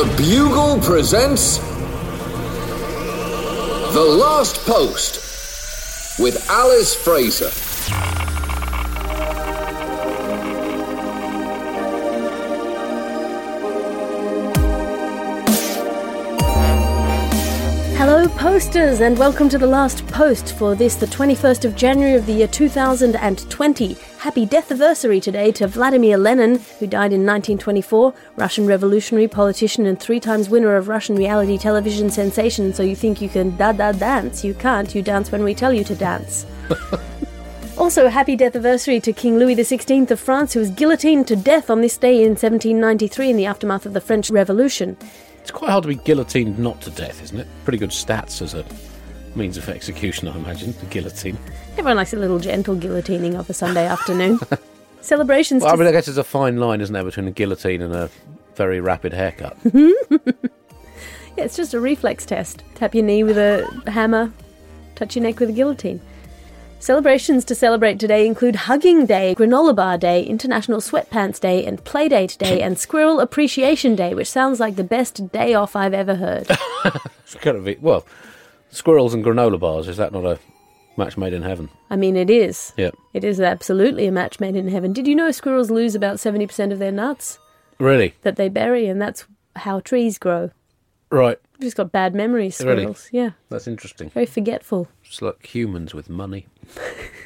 The Bugle presents The Last Post with Alice Fraser. Hello, posters, and welcome to the last post for this, the 21st of January of the year 2020. Happy death anniversary today to Vladimir Lenin, who died in 1924, Russian revolutionary politician and three times winner of Russian reality television sensation. So you think you can da da dance? You can't. You dance when we tell you to dance. Also, happy death anniversary to King Louis XVI of France, who was guillotined to death on this day in 1793 in the aftermath of the French Revolution. It's quite hard to be guillotined not to death, isn't it? Pretty good stats as a means of execution, I imagine, the guillotine. Everyone likes a little gentle guillotining of a Sunday afternoon. Celebrations. Well, I mean, I guess there's a fine line, isn't there, between a guillotine and a very rapid haircut? yeah, it's just a reflex test. Tap your knee with a hammer, touch your neck with a guillotine. Celebrations to celebrate today include Hugging Day, Granola Bar Day, International Sweatpants Day, and Playdate Day, and Squirrel Appreciation Day, which sounds like the best day off I've ever heard. It's kind of it. Well, squirrels and granola bars, is that not a match made in heaven? I mean, it is. Yep. It is absolutely a match made in heaven. Did you know squirrels lose about 70% of their nuts Really? that they bury, and that's how trees grow? Right. They've just got bad memories, Really? squirrels. Yeah, That's interesting. very forgetful. It's like humans with money.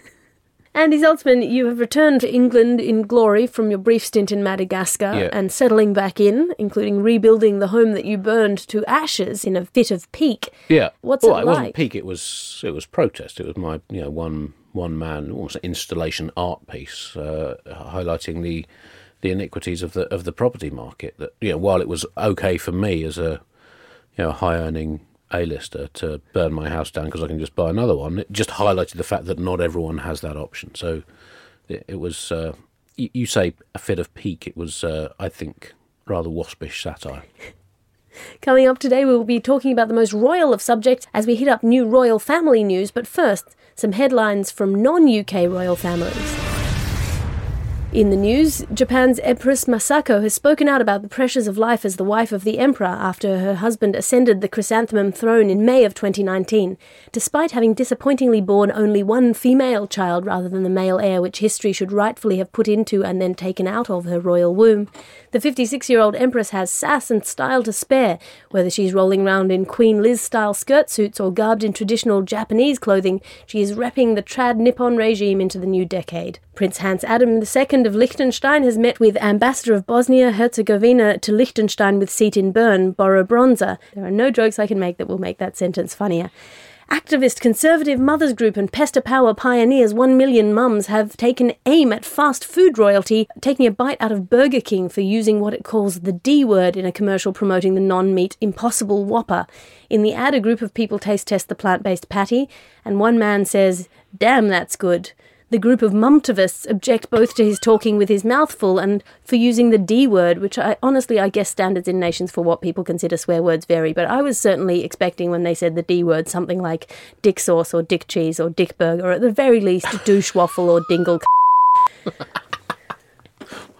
Andy Zaltzman, you have returned to England in glory from your brief stint in Madagascar Yeah. and settling back in, including rebuilding the home that you burned to ashes in a fit of pique. Yeah. What's well, it it wasn't like? peak. It was it was protest. It was my you know one one man almost an installation art piece uh, highlighting the the iniquities of the of the property market. That you know while it was okay for me as a you know high earning A-lister to burn my house down because I can just buy another one, it just highlighted the fact that not everyone has that option. So it, it was. Uh, you, you say a fit of pique. It was uh, I think rather waspish satire. Coming up today, we will be talking about the most royal of subjects as we hit up new royal family news. But first, some headlines from non UK royal families. In the news, Japan's Empress Masako has spoken out about the pressures of life as the wife of the emperor after her husband ascended the chrysanthemum throne in May of 2019, despite having disappointingly borne only one female child rather than the male heir which history should rightfully have put into and then taken out of her royal womb. The 56 year old empress has sass and style to spare, whether she's rolling around in Queen Liz style skirt suits or garbed in traditional Japanese clothing, she is repping the trad Nippon regime into the new decade. Prince Hans Adam II of Liechtenstein has met with Ambassador of Bosnia Herzegovina to Liechtenstein with seat in Bern, Boro Bronza. There are no jokes I can make that will make that sentence funnier. Activist conservative mothers group and pester power pioneers 1 million mums have taken aim at fast food royalty, taking a bite out of Burger King for using what it calls the D word in a commercial promoting the non meat Impossible Whopper. In the ad, a group of people taste test the plant based patty, and one man says, Damn, that's good. The group of mumtivists object both to his talking with his mouth full and for using the D word, which I honestly I guess standards in nations for what people consider swear words vary, but I was certainly expecting when they said the D word something like dick sauce or dick cheese or dick burger, or at the very least douche waffle or dingle.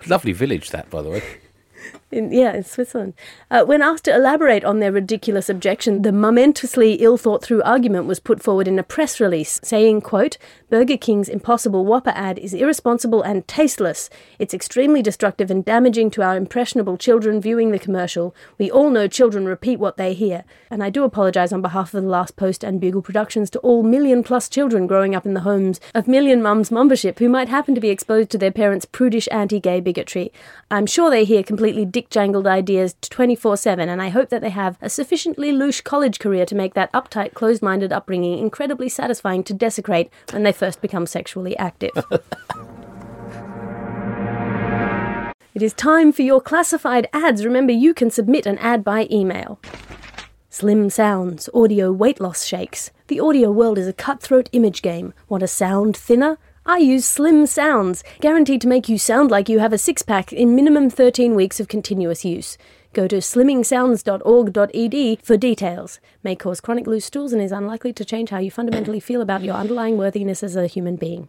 Lovely village, that, by the way. In, yeah, in Switzerland. Uh, when asked to elaborate on their ridiculous objection, the momentously ill thought through argument was put forward in a press release saying, quote, Burger King's Impossible Whopper ad is irresponsible and tasteless. It's extremely destructive and damaging to our impressionable children viewing the commercial. We all know children repeat what they hear. And I do apologise on behalf of the Last Post and Bugle Productions to all million plus children growing up in the homes of million mums membership who might happen to be exposed to their parents' prudish anti gay bigotry. I'm sure they hear completely jangled ideas 24 7, and I hope that they have a sufficiently louche college career to make that uptight, closed minded upbringing incredibly satisfying to desecrate when they first become sexually active. it is time for your classified ads. Remember, you can submit an ad by email. Slim Sounds Audio Weight Loss Shakes. The audio world is a cutthroat image game. Want a sound thinner? I use Slim Sounds, guaranteed to make you sound like you have a six pack in minimum 13 weeks of continuous use. Go to slimmingsounds.org.ed for details. May cause chronic loose stools and is unlikely to change how you fundamentally feel about your underlying worthiness as a human being.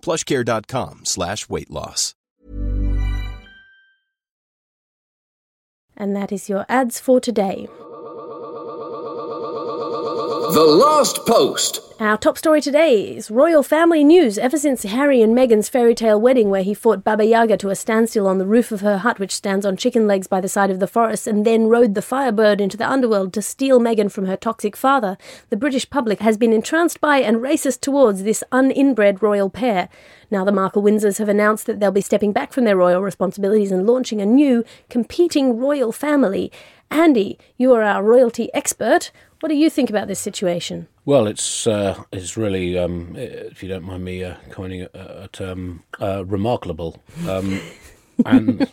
plushcare.com slash weight loss. And that is your ads for today. The Last Post. Our top story today is royal family news. Ever since Harry and Meghan's fairy tale wedding, where he fought Baba Yaga to a standstill on the roof of her hut, which stands on chicken legs by the side of the forest, and then rode the Firebird into the underworld to steal Meghan from her toxic father, the British public has been entranced by and racist towards this uninbred royal pair. Now, the Markle Windsors have announced that they'll be stepping back from their royal responsibilities and launching a new, competing royal family. Andy, you are our royalty expert. What do you think about this situation? Well, it's uh, it's really, um, if you don't mind me uh, coining uh, at um, uh, remarkable, um, and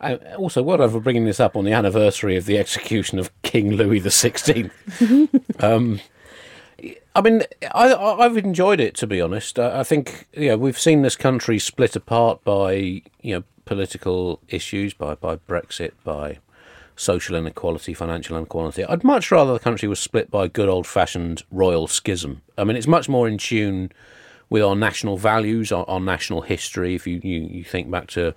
I, also well done for bringing this up on the anniversary of the execution of King Louis the Sixteenth. um, I mean, I, I- I've enjoyed it to be honest. I, I think you know we've seen this country split apart by you know political issues, by by Brexit, by social inequality, financial inequality. I'd much rather the country was split by good old fashioned royal schism. I mean, it's much more in tune with our national values, our, our national history. If you, you, you think back to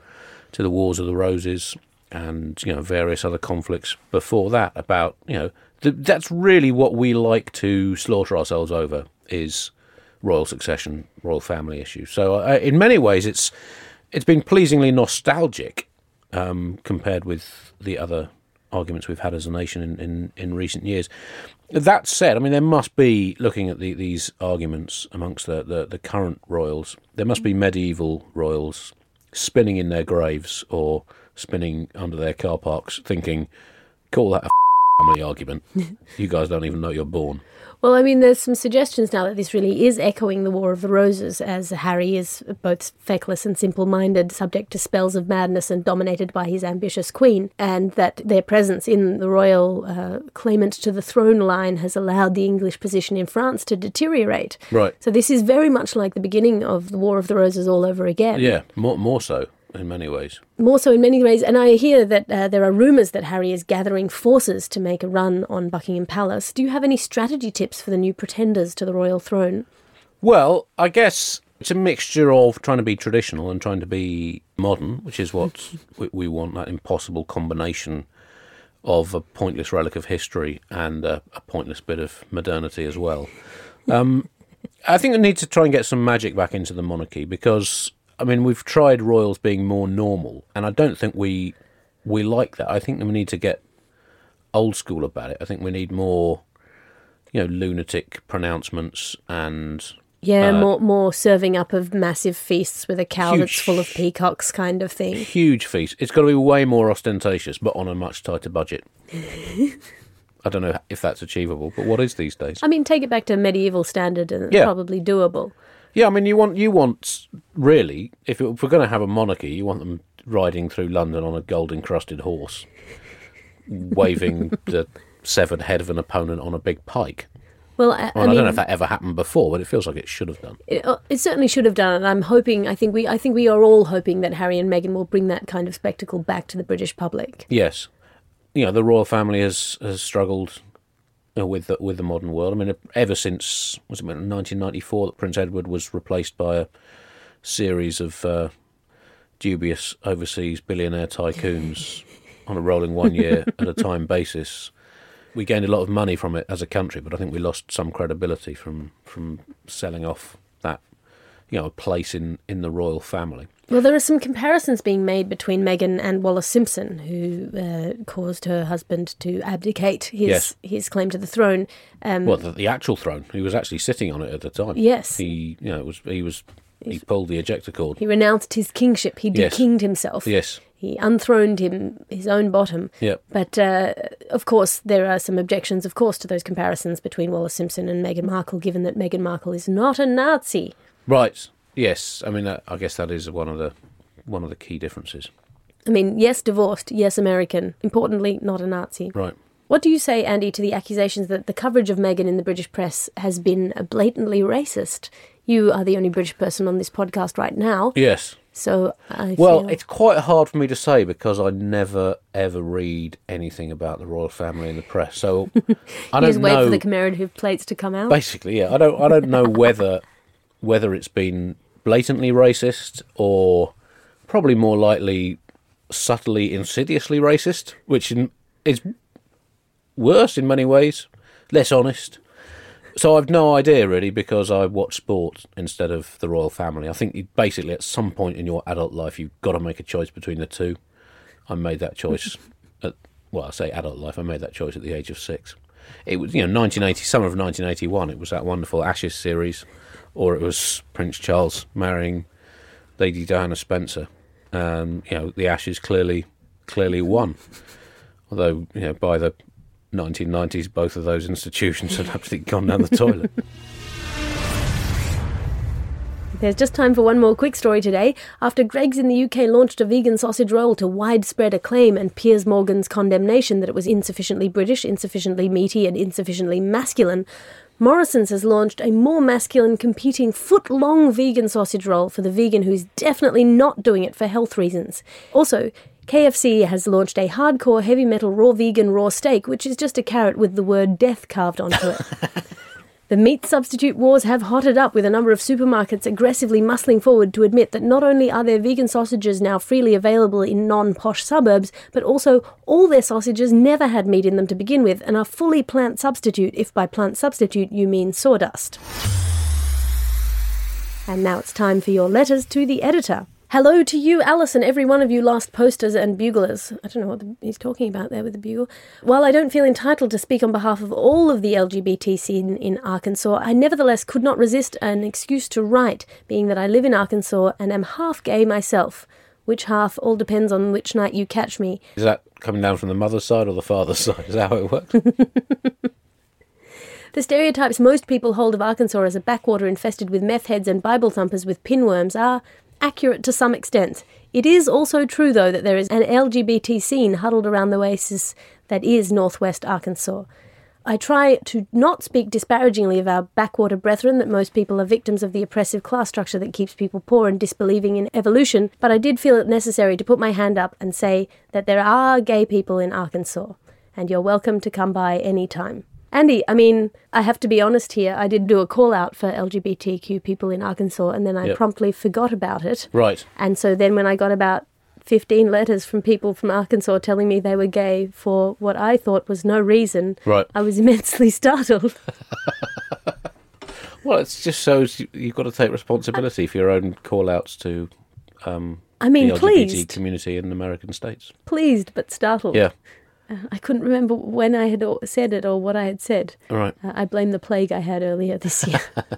to the Wars of the Roses and you know various other conflicts before that, about you know th- that's really what we like to slaughter ourselves over is royal succession, royal family issues. So uh, in many ways, it's it's been pleasingly nostalgic um, compared with the other arguments we've had as a nation in, in, in recent years. That said, I mean, there must be, looking at the, these arguments amongst the, the, the current royals, there must be mm. medieval royals spinning in their graves or spinning under their car parks thinking, call that a family argument. you guys don't even know you're born. Well, I mean, there's some suggestions now that this really is echoing the War of the Roses, as Harry is both feckless and simple minded, subject to spells of madness and dominated by his ambitious queen, and that their presence in the royal uh, claimant to the throne line has allowed the English position in France to deteriorate. Right. So this is very much like the beginning of the War of the Roses all over again. Yeah, more more so in many ways. More so in many ways, and I hear that uh, there are rumours that Harry is gathering forces to make a run on Buckingham Palace. Do you have any strategy tips for the new pretenders to the royal throne? Well, I guess it's a mixture of trying to be traditional and trying to be modern, which is what we, we want that impossible combination of a pointless relic of history and a, a pointless bit of modernity as well. Um, I think we need to try and get some magic back into the monarchy because, I mean, we've tried royals being more normal, and I don't think we we like that. I think we need to get old school about it. I think we need more, you know, lunatic pronouncements and Yeah, Uh, more more serving up of massive feasts with a cow that's full of peacocks kind of thing. huge feast. It's got to be way more ostentatious, but on a much tighter budget. I don't know if that's achievable, but what is these days? I mean, take it back to medieval standard and it's Yeah. probably doable. Yeah, I mean, you want you want really, if, it, if we're going to have a monarchy, you want them riding through London on a gold encrusted horse, waving the severed head of an opponent on a big pike. Well, I, Well, I I, mean, don't know if that ever happened before, but it feels like it should have done. it, uh, it certainly should have done it. I'm hoping. I think we. I think we are all hoping that Harry and Meghan will bring that kind of spectacle back to the British public. Yes, you know the royal family has has struggled with the, with the modern world. I mean, ever since was it 1994 that Prince Edward was replaced by a series of uh, dubious overseas billionaire tycoons on a rolling one year at a time basis. We gained a lot of money from it as a country, but I think we lost some credibility from from selling off that you know a place in in the royal family. Well, there are some comparisons being made between Meghan and Wallis Simpson, who uh, caused her husband to abdicate his Yes. his claim to the throne. Um, Well, the, the actual throne. He was actually sitting on it at the time. Yes. He, you know, it was he was he pulled the ejector cord. he renounced his kingship. He Yes. dekinged himself. Yes. He unthroned him his own bottom. Yep. But uh, of course, there are some objections, of course, to those comparisons between Wallis Simpson and Meghan Markle, given that Meghan Markle is not a Nazi. Right. Yes. I mean, that, I guess that is one of the one of the key differences. I mean, yes, divorced, yes, American. Importantly, not a Nazi. Right. What do you say, Andy, to the accusations that the coverage of Meghan in the British press has been blatantly racist? You are the only British person on this podcast right now, Yes. so I Well, feel... it's quite hard for me to say because I never ever read anything about the royal family in the press. So I don't just wait know. for the commemorative plates to come out. Basically, yeah. I don't. I don't know whether whether it's been blatantly racist or probably more likely subtly, insidiously racist, which is worse in many ways, less honest. So I've no idea really because I watch sport instead of the royal family. I think you, basically at some point in your adult life you've got to make a choice between the two. I made that choice at well, I say adult life. I made that choice at the age of six. It was you know 1980, summer of 1981. It was that wonderful Ashes series, or it was Prince Charles marrying Lady Diana Spencer. Um, you know the Ashes clearly clearly won. Although you know by the 1990s, both of those institutions had absolutely gone down the toilet. There's just time for one more quick story today. After Greggs in the UK launched a vegan sausage roll to widespread acclaim and Piers Morgan's condemnation that it was insufficiently British, insufficiently meaty, and insufficiently masculine, Morrison's has launched a more masculine, competing foot long vegan sausage roll for the vegan who's definitely not doing it for health reasons. Also, KFC has launched a hardcore heavy metal raw vegan raw steak, which is just a carrot with the word death carved onto it. The meat substitute wars have hotted up with a number of supermarkets aggressively muscling forward to admit that not only are their vegan sausages now freely available in non posh suburbs, but also all their sausages never had meat in them to begin with and are fully plant substitute, if by plant substitute you mean sawdust. And now it's time for your letters to the editor. Hello to you, Alison, every one of you last posters and buglers. I don't know what the, he's talking about there with the bugle. While I don't feel entitled to speak on behalf of all of the LGBT scene in Arkansas, I nevertheless could not resist an excuse to write, being that I live in Arkansas and am half gay myself. Which half all depends on which night you catch me. Is that coming down from the mother's side or the father's side? Is that how it works? The stereotypes most people hold of Arkansas as a backwater infested with meth heads and Bible thumpers with pinworms are accurate to some extent. It is also true, though, that there is an LGBT scene huddled around the oasis that is northwest Arkansas. I try to not speak disparagingly of our backwater brethren, that most people are victims of the oppressive class structure that keeps people poor and disbelieving in evolution, but I did feel it necessary to put my hand up and say that there are gay people in Arkansas, and you're welcome to come by any time. Andy, I mean, I have to be honest here. I did do a call out for LGBTQ people in Arkansas and then I Yep. promptly forgot about it. Right. And so then when I got about 15 letters from people from Arkansas telling me they were gay for what I thought was no reason, Right. I was immensely startled. Well, it just shows you, you've got to take responsibility for your own call outs to um, I mean, the LGBT pleased. community in American states. Pleased but startled. Yeah. I couldn't remember when I had said it or what I had said. All right. Uh, I blame the plague I had earlier this year.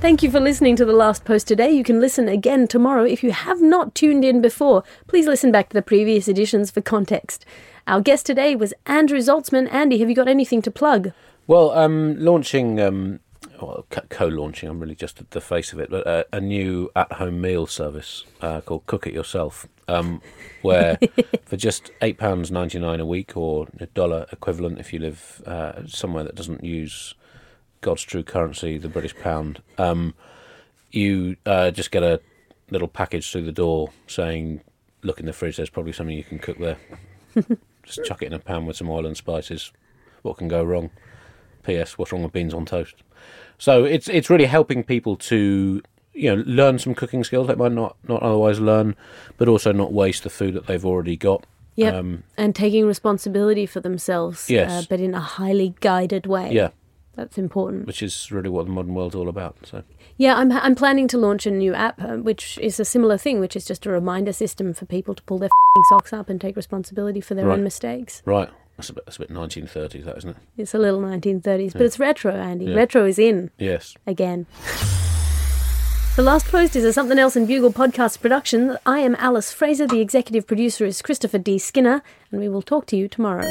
Thank you for listening to the last post today. You can listen again tomorrow. If you have not tuned in before, please listen back to the previous editions for context. Our guest today was Andrew Zaltzman. Andy, have you got anything to plug? Well, um, launching, um, well, co- co-launching. I'm really just at the face of it, but uh, a new at-home meal service uh, called Cook It Yourself, um, where for just eight pounds ninety nine a week or a dollar equivalent if you live uh, somewhere that doesn't use God's true currency, the British pound, um, you uh, just get a little package through the door saying, "Look in the fridge. There's probably something you can cook there. just chuck it in a pan with some oil and spices. What can go wrong?" P.S. What's wrong with beans on toast? So it's it's really helping people to you know learn some cooking skills they might not not otherwise learn, but also not waste the food that they've already got. Yep. Um, and taking responsibility for themselves, Yes. uh, but in a highly guided way. yeah, That's important. which is really what the modern world's all about. So Yeah, I'm, I'm planning to launch a new app, uh, which is a similar thing, which is just a reminder system for people to pull their fing socks up and take responsibility for their Right. own mistakes. right, that's a bit that's a bit 1930s, that isn't it? It's a little 1930s, but it's retro, Andy. Yeah. Retro is in Yes. again. The Last Post is a Somethin' Else in Bugle podcast production. I am Alice Fraser. The executive producer is Christopher D. Skinner, and we will talk to you tomorrow.